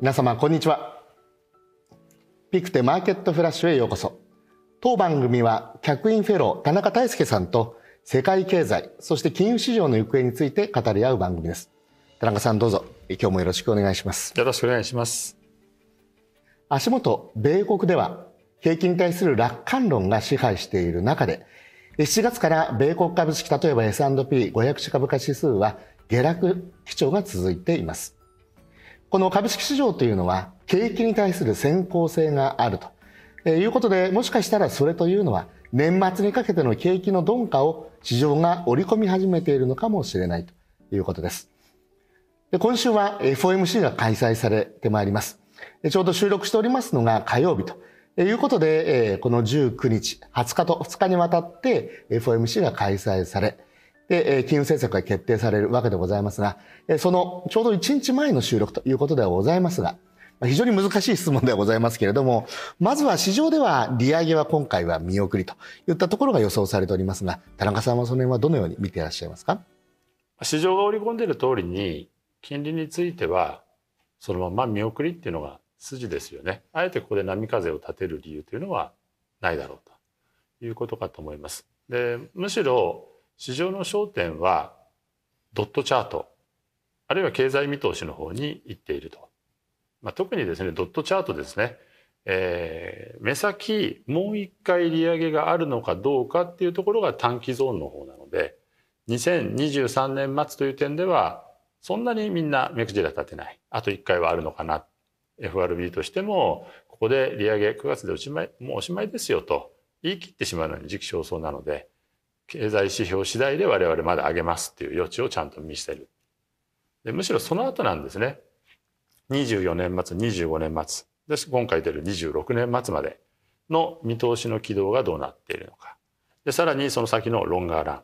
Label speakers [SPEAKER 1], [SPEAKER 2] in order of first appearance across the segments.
[SPEAKER 1] 皆様こんにちは。ピクテマーケットフラッシュへようこそ。当番組は客員フェロー田中大輔さんと世界経済そして金融市場の行方について語り合う番組です。田中さんどうぞ。今日もよろしくお願いします。
[SPEAKER 2] よろしくお願いします。
[SPEAKER 1] 足元米国では景気に対する楽観論が支配している中で7月から米国株式例えば S&P500 種株価指数は下落基調が続いていますこの株式市場というのは景気に対する先行性があるということでもしかしたらそれというのは年末にかけての景気の鈍化を市場が織り込み始めているのかもしれないということです。で今週は FOMC が開催されてまいります。ちょうど収録しておりますのが火曜日ということで、この19日、20日と2日にわたって FOMC が開催され、で、金融政策が決定されるわけでございますが、そのちょうど1日前の収録ということではございますが、非常に難しい質問ではございますけれども、まずは市場では利上げは今回は見送りといったところが予想されておりますが、田中さんはその辺はどのように見ていらっしゃいますか？
[SPEAKER 2] 市場が織り込んでいる通りに、金利については、そのまま見送りっていうのが筋ですよね。あえてここで波風を立てる理由というのはないだろうということかと思います。で、むしろ市場の焦点はドットチャートあるいは経済見通しの方に行っていると。まあ、特にですねドットチャートですね、えー、目先もう一回利上げがあるのかどうかっていうところが短期ゾーンの方なので2023年末という点ではそんなにみんな目くじら立てない。あと1回はあるのかな。FRB としてもここで利上げ9月でおしまいもうおしまいですよと言い切ってしまうのに時期尚早なので経済指標次第で我々まだ上げますっていう余地をちゃんと見せる。でむしろその後なんですね。24年末25年末。で今回出る26年末までの見通しの軌道がどうなっているのか。でさらにその先のロンガーラン。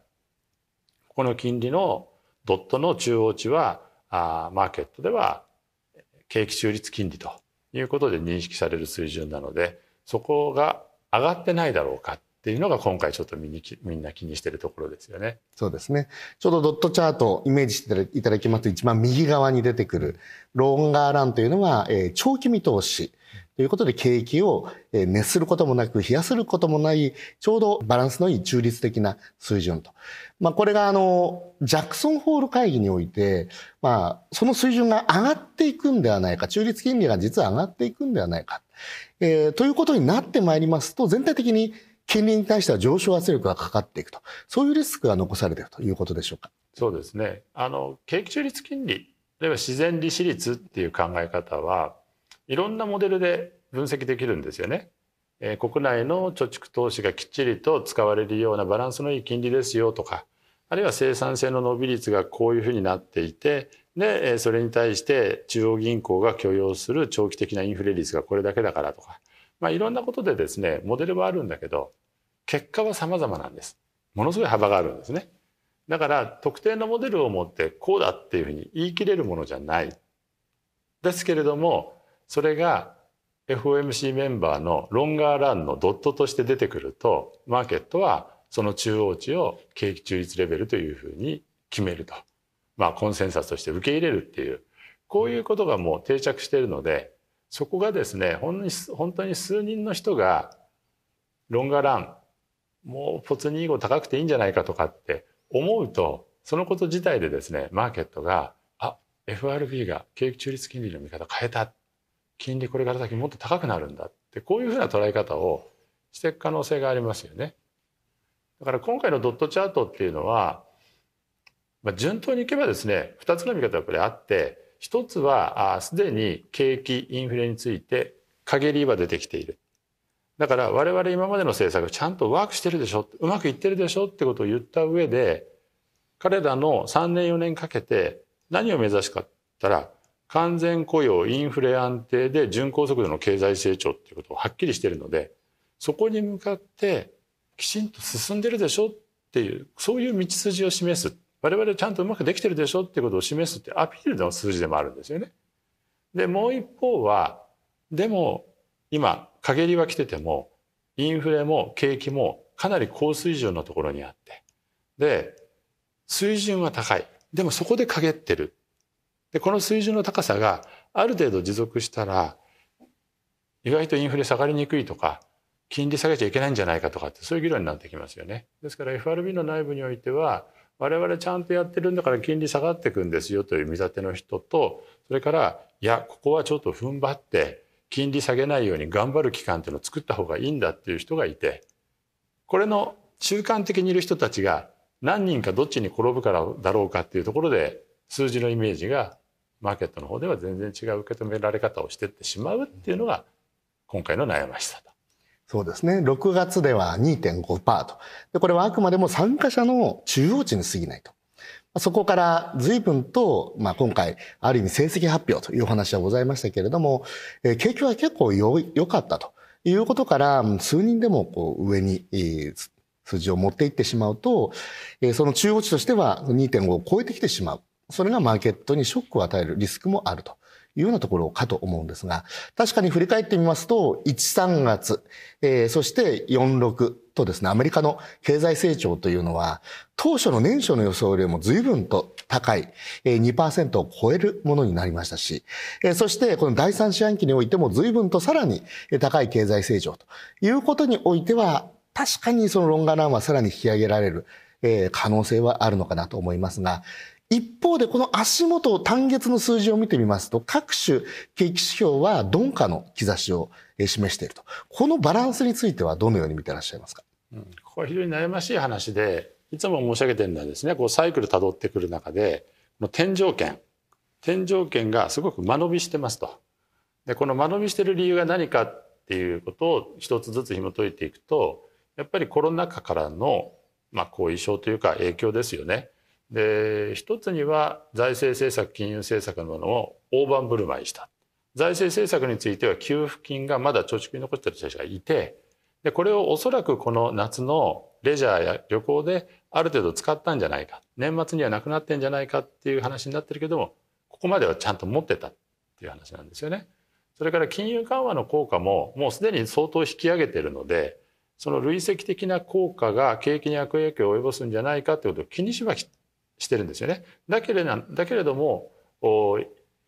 [SPEAKER 2] ここの金利のドットの中央値はあマーケットでは景気中立金利ということで認識される水準なのでそこが上がってないだろうかっていうのが今回ちょっとみんな気にしてるところですよね。
[SPEAKER 1] そうですね。ちょうどドットチャートをイメージしていただきますと一番右側に出てくるローンガーランというのは、えー、長期見通し。ということで景気を熱することもなく冷やすることもないちょうどバランスのいい中立的な水準と。まあこれがあのジャクソンホール会議においてまあその水準が上がっていくんではないか中立金利が実は上がっていくんではないか。えー、ということになってまいりますと全体的に金利に対しては上昇圧力がかかっていくと、そういうリスクが残されているということでしょうか。
[SPEAKER 2] そうですね。あの、景気中立金利、例えば自然利子率っていう考え方は、いろんなモデルで分析できるんですよね。えー、国内の貯蓄投資がきっちりと使われるようなバランスのいい金利ですよとか、あるいは生産性の伸び率がこういうふうになっていて、で、それに対して中央銀行が許容する長期的なインフレ率がこれだけだからとか、まあ、いろんなことでですねモデルはあるんだけど結果は様々なんです。ものすごい幅があるんですね。だから特定のモデルを持ってこうだっていうふうに言い切れるものじゃない。ですけれどもそれが FOMC メンバーのロンガーランのドットとして出てくるとマーケットはその中央値を景気中立レベルというふうに決めると。まあコンセンサスとして受け入れるっていうこういうことがもう定着しているのでそこがですね本当に数人の人がロンガランもうポツニーゴ高くていいんじゃないかとかって思うとそのこと自体でですねマーケットがあ FRB が景気中立金利の見方変えた金利これから先もっと高くなるんだってこういうふうな捉え方をしていく可能性がありますよね。だから今回のドットチャートっていうのは、まあ、順当にいけばですね2つの見方がこれあって一つはすでに景気インフレについて陰りは出てきている。だから我々今までの政策ちゃんとワークしてるでしょうまくいってるでしょってことを言った上で彼らの3年4年かけて何を目指すかったら完全雇用インフレ安定で巡航速度の経済成長っていうことをはっきりしてるのでそこに向かってきちんと進んでるでしょっていうそういう道筋を示す我々ちゃんとうまくできてるでしょってことを示すってアピールの数字でもあるんですよね。でもう一方はでも今陰りは来ててもインフレも景気もかなり高水準のところにあってで水準は高いでもそこで陰ってるでこの水準の高さがある程度持続したら意外とインフレ下がりにくいとか金利下げちゃいけないんじゃないかとかってそういう議論になってきますよね。ですから FRB の内部においては我々ちゃんとやってるんだから金利下がっていくんですよという見立ての人とそれからいやここはちょっと踏ん張って金利下げないように頑張る期間っていうのを作った方がいいんだっていう人がいてこれの中間的にいる人たちが何人かどっちに転ぶからだろうかっていうところで数字のイメージがマーケットの方では全然違う受け止められ方をしてってしまうっていうのが今回の悩ましさと。
[SPEAKER 1] そうですね。6月では2.5%と。で、これはあくまでも参加者の中央値に過ぎないと。そこから随分と、まあ、今回、ある意味成績発表というお話はございましたけれども、えー、景気は結構良かったということから、数人でもこう上に、えー、数字を持っていってしまうと、えー、その中央値としては2.5を超えてきてしまう。それがマーケットにショックを与えるリスクもあると。いうようなところかと思うんですが、確かに振り返ってみますと、1、3月、えー、そして4、6とですね、アメリカの経済成長というのは、当初の年初の予想よりも随分と高い、えー、2%を超えるものになりましたし、そしてこの第三四半期においても随分とさらに高い経済成長ということにおいては、確かにそのロンガランはさらに引き上げられる、可能性はあるのかなと思いますが、一方でこの足元単月の数字を見てみますと各種景気指標は鈍化の兆しを示していると。このバランスについてはどのように見てらっしゃいますか、
[SPEAKER 2] うん、ここは非常に悩ましい話でいつも申し上げてるのはですねこうサイクル辿ってくる中でこの天井圏。天井圏がすごく間延びしてますと。でこの間延びしてる理由が何かっていうことを一つずつ紐解いていくとやっぱりコロナ禍からのまあ後遺症というか影響ですよね。で一つには財政政策金融政策のものを大盤振る舞いした財政政策については給付金がまだ貯蓄に残っている人たちがいてでこれをおそらくこの夏のレジャーや旅行である程度使ったんじゃないか年末にはなくなってんじゃないかっていう話になってるけどもここまではちゃんと持ってたっていう話なんですよね。それから金融緩和の効果ももうすでに相当引き上げてるのでその累積的な効果が景気に悪影響を及ぼすんじゃないかってことを気にしはしてるんですよね。だけれどだけれども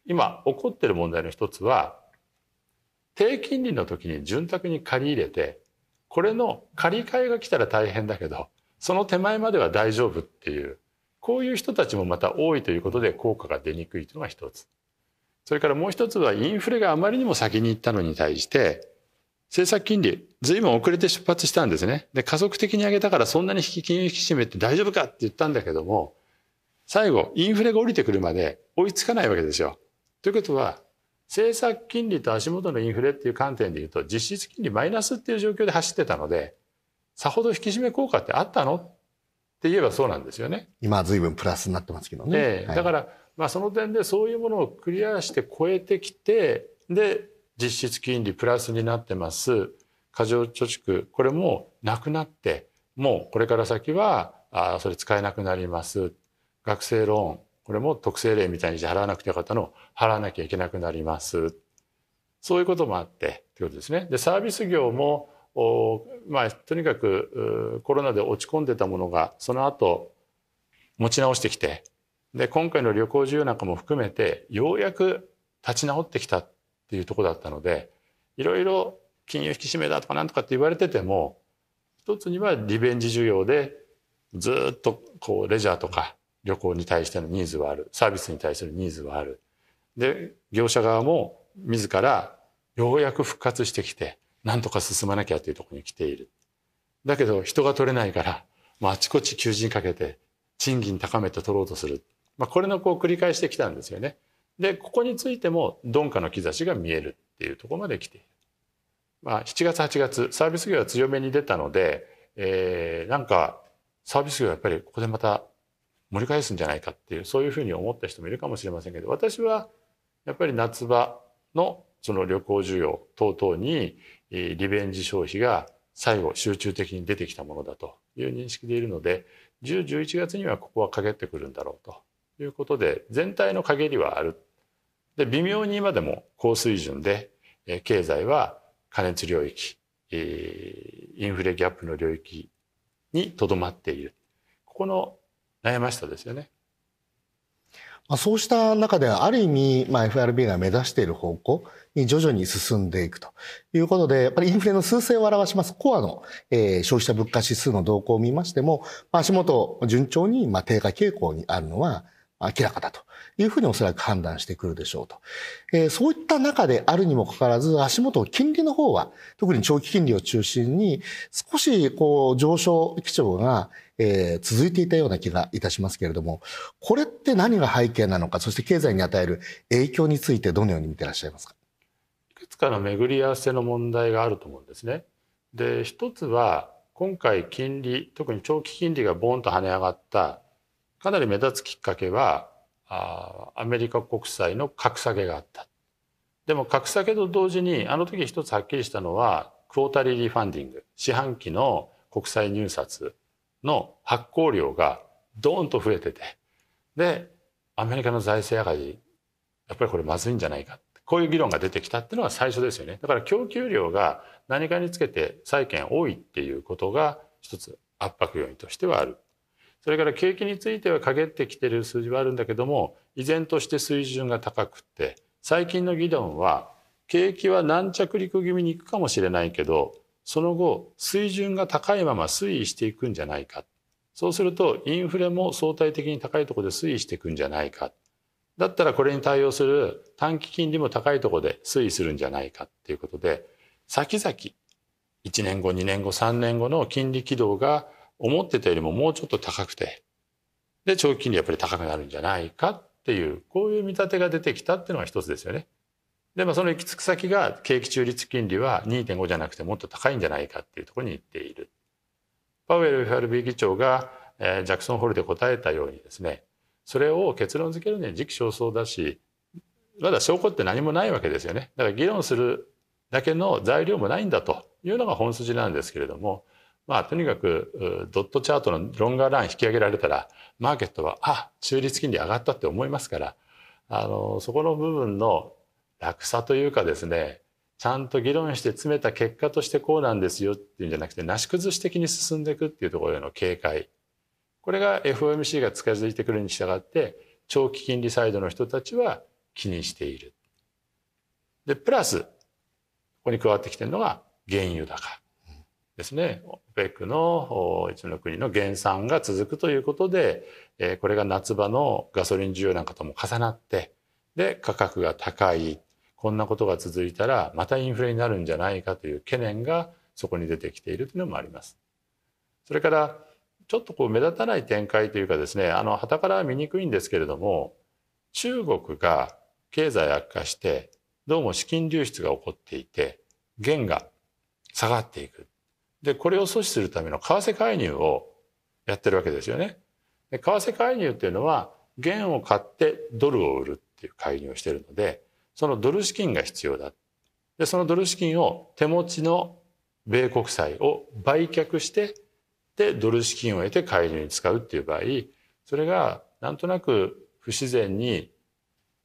[SPEAKER 2] 今起こってる問題の一つは低金利の時に潤沢に借り入れてこれの借り換えが来たら大変だけどその手前までは大丈夫っていうこういう人たちもまた多いということで効果が出にくいというのが一つ。それからもう一つはインフレがあまりにも先に行ったのに対して政策金利随分遅れて出発したんですね。で加速的に上げたからそんなに引き金融引き締めて大丈夫かって言ったんだけども最後インフレが降りてくるまで追いつかないわけですよ。ということは政策金利と足元のインフレっていう観点で言うと実質金利マイナスっていう状況で走ってたのでさほど引き締め効果ってあったの？って言えばそうなんですよね。
[SPEAKER 1] 今は随分プラスになってますけどね。
[SPEAKER 2] えー、だから、まあ、その点でそういうものをクリアして超えてきてで実質金利プラスになってます過剰貯蓄これもなくなってもうこれから先はあそれ使えなくなります学生ローン。これも特性例みたいにして払わなくてよかったの。を払わなきゃいけなくなります。そういうこともあってということですね。でサービス業もまあ、とにかくコロナで落ち込んでたものがその後持ち直してきてで今回の旅行需要なんかも含めてようやく立ち直ってきたっていうとこだったのでいろいろ金融引き締めだとかなんとかって言われてても一つにはリベンジ需要でずっとこうレジャーとか旅行に対してのニーズはある。サービスに対するニーズはある。で業者側も自らようやく復活してきてなんとか進まなきゃというところに来ている。だけど人が取れないからもうあちこち求人かけて賃金高めて取ろうとする、まあ、これのこう繰り返してきたんですよね。でここについても鈍化の兆しが見えるっていうところまで来ている、まあ、7月8月サービス業は強めに出たので、えー、なんかサービス業はやっぱりここでまた盛り返すんじゃないかっていうそういうふうに思った人もいるかもしれませんけど私はやっぱり夏場のその旅行需要等々にリベンジ消費が最後集中的に出てきたものだという認識でいるので10、11月にはここは陰ってくるんだろうということで全体の陰りはある。で微妙に今でも高水準で経済は加熱領域インフレギャップの領域にとどまっている。ここの悩ましさですよね。
[SPEAKER 1] まあ、そうした中である意味、まあ、FRB が目指している方向に徐々に進んでいくということで、やっぱりインフレの数勢を表しますコアの、えー、消費者物価指数の動向を見ましても、まあ、足元順調に、まあ、低下傾向にあるのは明らかだというふうにおそらく判断してくるでしょうと。えー、そういった中であるにもかかわらず、足元金利の方は、特に長期金利を中心に、少しこう上昇基調が、えー、続いていたような気がいたしますけれども、これって何が背景なのか、そして経済に与える影響についてどのように見ていらっしゃいますか？
[SPEAKER 2] いくつかの巡り合わせの問題があると思うんですね。で、一つは、今回金利、特に長期金利がボーンと跳ね上がった、かなり目立つきっかけは、あアメリカ国債の格下げがあった。でも格下げと同時にあの時一つはっきりしたのはクォータリーリファンディング四半期の国債入札の発行量がドーンと増えてて。でアメリカの財政赤字やっぱりこれまずいんじゃないか。こういう議論が出てきたっていうのが最初ですよね。だから供給量が何かにつけて債券多いっていうことが一つ圧迫要因としてはある。それから景気については陰ってきてる数字はあるんだけども依然として水準が高くって最近の議論は景気は軟着陸気味にいくかもしれないけどその後水準が高いまま推移していくんじゃないか。そうするとインフレも相対的に高いところで推移していくんじゃないか。だったらこれに対応する短期金利も高いところで推移するんじゃないか。っていうことで先々1年後2年後3年後の金利軌道が思ってたよりももうちょっと高くて、で、長期金利やっぱり高くなるんじゃないかっていう、こういう見立てが出てきたっていうのが一つですよね。で、まあその行き着く先が景気中立金利は2.5じゃなくてもっと高いんじゃないかっていうところに行っている。パウエル FRB 議長が、えー、ジャクソンホールで答えたようにですね、それを結論付けるには時期尚早だし、まだ証拠って何もないわけですよね。だから議論するだけの材料もないんだというのが本筋なんですけれども、まあ、とにかくドットチャートのロンガーライン引き上げられたらマーケットはあ中立金利上がったって思いますからあのそこの部分の落差というかですねちゃんと議論して詰めた結果としてこうなんですよっていうんじゃなくてなし崩し的に進んでいくっていうところへの警戒これが FOMC が近づいてくるに従って長期金利サイドの人たちは気にしている。でプラスここに加わってきてるのが原油高。ですね。OPEC の一の国の減産が続くということでこれが夏場のガソリン需要なんかとも重なってで価格が高い。こんなことが続いたらまたインフレになるんじゃないかという懸念がそこに出てきているというのもあります。それからちょっとこう目立たない展開というかですねあの旗からは見にくいんですけれども中国が経済悪化してどうも資金流出が起こっていて元が下がっていく。で、これを阻止するための為替介入をやってるわけですよね。で為替介入っていうのは、元を買ってドルを売るっていう介入をしてるので、そのドル資金が必要だ。で、そのドル資金を手持ちの米国債を売却して、で、ドル資金を得て介入に使うっていう場合、それがなんとなく不自然に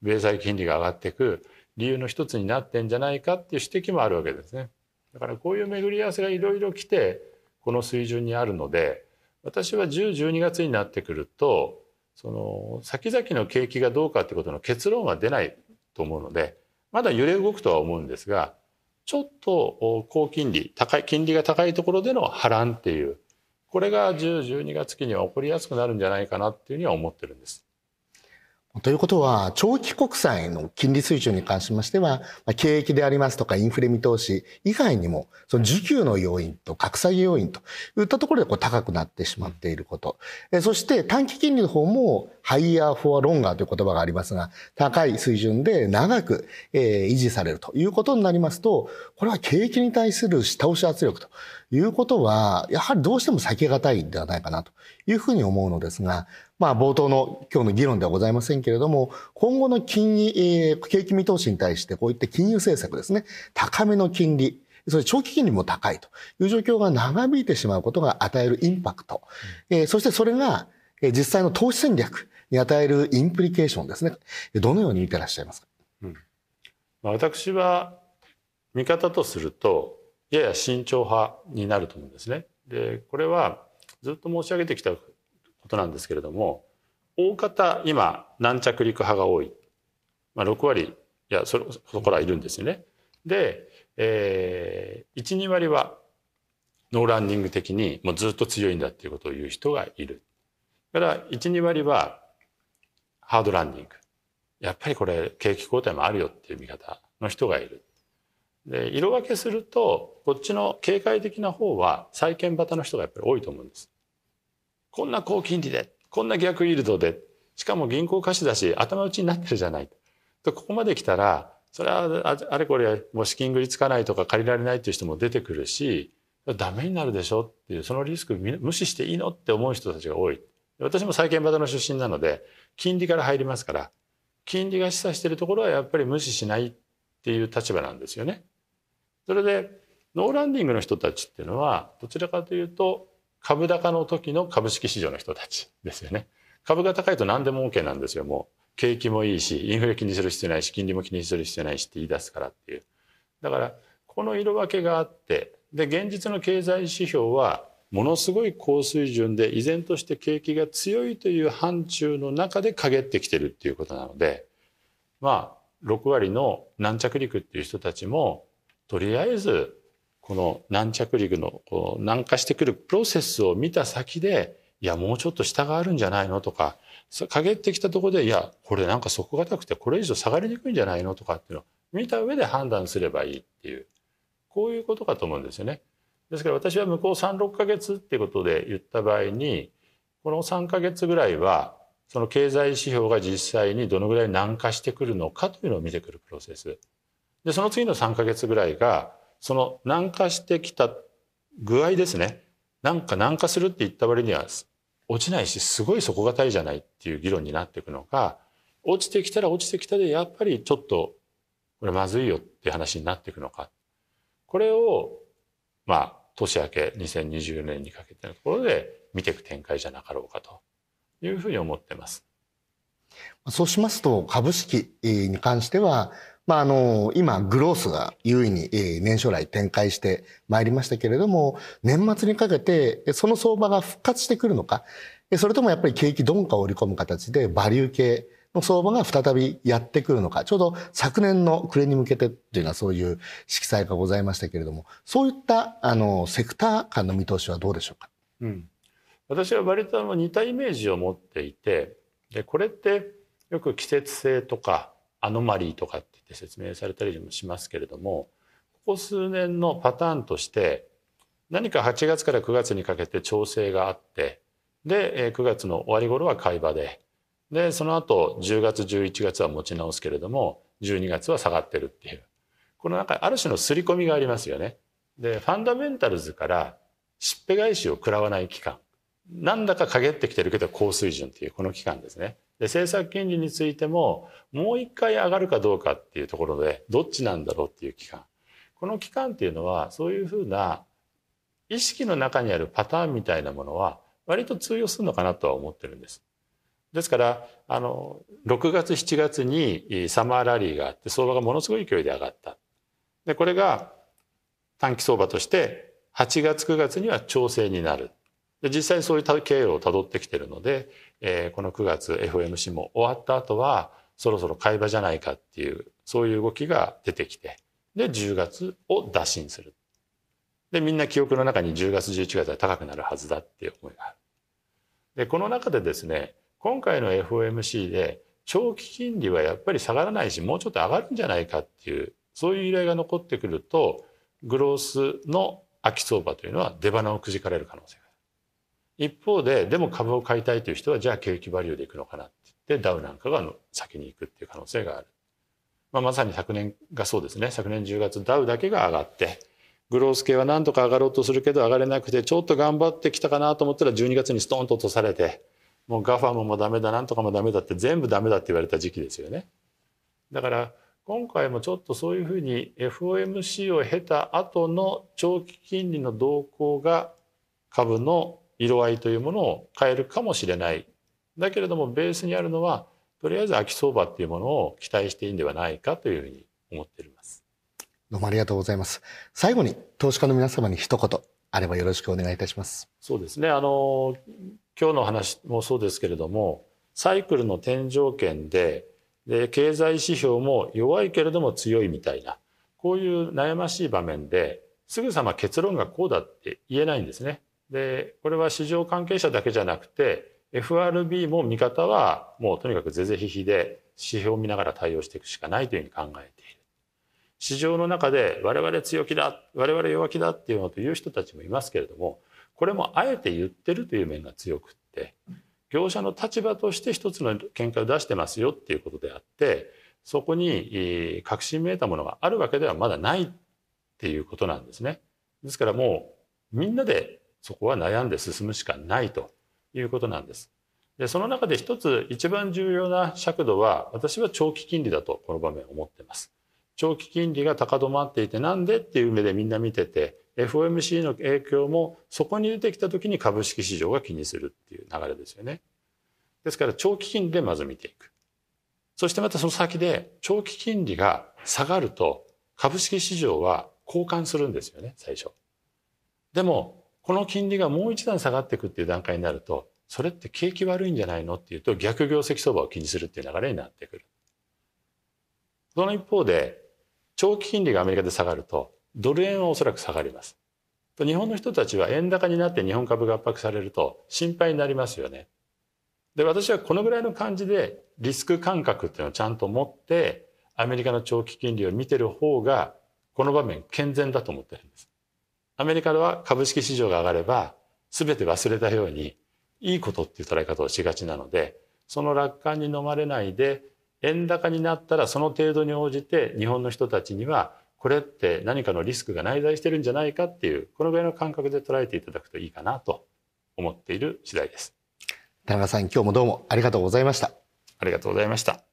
[SPEAKER 2] 米債金利が上がっていく理由の一つになってんじゃないかっていう指摘もあるわけですね。だからこういう巡り合わせがいろいろ来てこの水準にあるので私は1012月になってくるとその先々の景気がどうかってことの結論は出ないと思うのでまだ揺れ動くとは思うんですがちょっと高金利高い金利が高いところでの波乱っていうこれが1012月期には起こりやすくなるんじゃないかなっていうふうには思ってるんです。
[SPEAKER 1] ということは、長期国債の金利水準に関しましては、景気でありますとかインフレ見通し以外にも、その需給の要因と格下げ要因といったところでこう高くなってしまっていること。そして短期金利の方も、ハイヤーフォアロンガーという言葉がありますが、高い水準で長く、維持されるということになりますと、これは景気に対する下押し圧力ということは、やはりどうしても避けがたいんではないかなというふうに思うのですが、まあ冒頭の今日の議論ではございませんけれども、今後の金利、えー、景気見通しに対してこういった金融政策ですね、高めの金利、それ長期金利も高いという状況が長引いてしまうことが与えるインパクト、えー、そしてそれが実際の投資戦略に与えるインプリケーションですね。どのように見てらっしゃいますか、うん。
[SPEAKER 2] まあ、私は見方とすると、やや慎重派になると思うんですね。でこれはずっと申し上げてきたことなんですけれども大方今軟着陸派が多い、まあ、6割いやそそこらいるんですよね。で、えー、12割はノーランニング的にもうずっと強いんだっていうことを言う人がいる。だから12割はハードランニングやっぱりこれ景気後退もあるよっていう見方の人がいる。で色分けするとこっちの警戒的な方は債券型の人がやっぱり多いと思うんです。こんな高金利でこんな逆イールドでしかも銀行貸しだし頭打ちになってるじゃないとここまで来たらそれはあれこれもう資金繰りつかないとか借りられないっていう人も出てくるしダメになるでしょ？っていうそのリスク無視していいの？って思う人たちが多い私も債券型の出身なので金利から入りますから金利が示唆しているところはやっぱり無視しないっていう立場なんですよね。それでノーランディングの人たちっていうのはどちらかというと株高の時の株式市場の人たちですよね。株が高いと何でも OK なんですよ、もう。景気もいいし、インフレ気にする必要ないし、金利も気にする必要ないしって言い出すからっていう。だから、この色分けがあって、で、現実の経済指標は、ものすごい高水準で依然として景気が強いという範疇の中で陰ってきてるっていうことなので、まあ、6割の軟着陸っていう人たちも、とりあえずこの軟着陸のこう軟化してくるプロセスを見た先でいやもうちょっと下があるんじゃないのとか陰ってきたとこでいやこれなんか底堅くてこれ以上下がりにくいんじゃないのとかっていうのを見た上で判断すればいいっていうこういうことかと思うんですよね。ですから私は向こう36ヶ月っていうことで言った場合にこの3ヶ月ぐらいはその経済指標が実際にどのぐらい軟化してくるのかというのを見てくるプロセス。でその次の3ヶ月ぐらいがその軟化してきた具合ですね。なんか軟化するって言った割には落ちないしすごい底堅いじゃないっていう議論になっていくのか落ちてきたら落ちてきたでやっぱりちょっとこれまずいよっていう話になっていくのかこれをまあ年明け2020年にかけてのところで見ていく展開じゃなかろうかというふうに思ってます。
[SPEAKER 1] そうしますと株式に関してはまあ、あの、今、グロースが優位に年初来展開してまいりましたけれども、年末にかけてその相場が復活してくるのか、それともやっぱり景気鈍化を織り込む形でバリュー系の相場が再びやってくるのか、ちょうど昨年の暮れに向けてっていうのはそういう色彩がございましたけれども、そういったあのセクター間の見通しはどうでしょうか？
[SPEAKER 2] うん、私は割と似たイメージを持っていて、でこれってよく季節性とかアノマリーとかって説明されたりもしますけれどもここ数年のパターンとして何か8月から9月にかけて調整があってで9月の終わり頃は買い場ででその後10月11月は持ち直すけれども12月は下がってるっていうこの中ある種の刷り込みがありますよね。でファンダメンタルズからしっぺ返しを食らわない期間なんだか陰ってきてるけど高水準っていうこの期間ですね。で政策金利についてももう一回上がるかどうかっていうところでどっちなんだろうっていう期間この期間っていうのはそういうふうな意識の中にあるパターンみたいなものは割と通用するのかなとは思ってるんです。ですからあの6月7月にサマーラリーがあって相場がものすごい勢いで上がった。でこれが短期相場として8月9月には調整になる。で実際そういう経路をたどってきてるので、えー、この9月 FOMC も終わった後はそろそろ買い場じゃないかっていうそういう動きが出てきてで10月を打診する。でみんな記憶の中に10月11月は高くなるはずだっていう思いがある。でこの中でですね今回の FOMC で長期金利はやっぱり下がらないしもうちょっと上がるんじゃないかっていうそういう依頼が残ってくるとグロースの秋相場というのは出花をくじかれる可能性一方ででも株を買いたいという人はじゃあ景気バリューでいくのかなって言ってダウなんかが先に行くっていう可能性がある。まあ、まさに昨年がそうですね昨年10月ダウだけが上がってグロース系は何とか上がろうとするけど上がれなくてちょっと頑張ってきたかなと思ったら12月にストンと落とされてもうガファムもダメだなんとかもダメだって全部ダメだって言われた時期ですよね。だから今回もちょっとそういうふうに FOMC を経た後の長期金利の動向が株の色合いというものを変えるかもしれない。だけれどもベースにあるのはとりあえず秋相場っていうものを期待していいんではないかというふうに思っています。
[SPEAKER 1] どうもありがとうございます。最後に投資家の皆様に一言あればよろしくお願いいたします。
[SPEAKER 2] そうですね。あの今日の話もそうですけれどもサイクルの転条件でで経済指標も弱いけれども強いみたいなこういう悩ましい場面ですぐさま結論がこうだって言えないんですね。でこれは市場関係者だけじゃなくて FRB も見方はもうとにかく是々非々で指標を見ながら対応していくしかないというふうに考えている。市場の中で我々強気だ我々弱気だっていうのという人たちもいますけれどもこれもあえて言ってるという面が強くって業者の立場として一つの見解を出してますよっていうことであってそこに確信めいたものがあるわけではまだないっていうことなんですね。ですからもうみんなでそこは悩んで進むしかないということなんです。でその中で一つ一番重要な尺度は私は長期金利だとこの場面思ってます。長期金利が高止まっていてなんでっていう目でみんな見てて FOMC の影響もそこに出てきた時に株式市場が気にするっていう流れですよね。ですから長期金利でまず見ていく。そしてまたその先で長期金利が下がると株式市場は交換するんですよね、最初。でも、この金利がもう一段下がっていくっていう段階になると、それって景気悪いんじゃないのっていうと逆業績相場を気にするっていう流れになってくる。その一方で、長期金利がアメリカで下がると、ドル円はおそらく下がります。日本の人たちは円高になって日本株が圧迫されると心配になりますよね。で、私はこのぐらいの感じでリスク感覚っていうのをちゃんと持ってアメリカの長期金利を見てる方がこの場面健全だと思ってるんです。アメリカでは株式市場が上がれば全て忘れたようにいいことっていう捉え方をしがちなのでその楽観に飲まれないで円高になったらその程度に応じて日本の人たちにはこれって何かのリスクが内在してるんじゃないかっていうこのぐらいの感覚で捉えていただくといいかなと思っている次第です。
[SPEAKER 1] 田中さん今日もどうもありがとうございました。
[SPEAKER 2] ありがとうございました。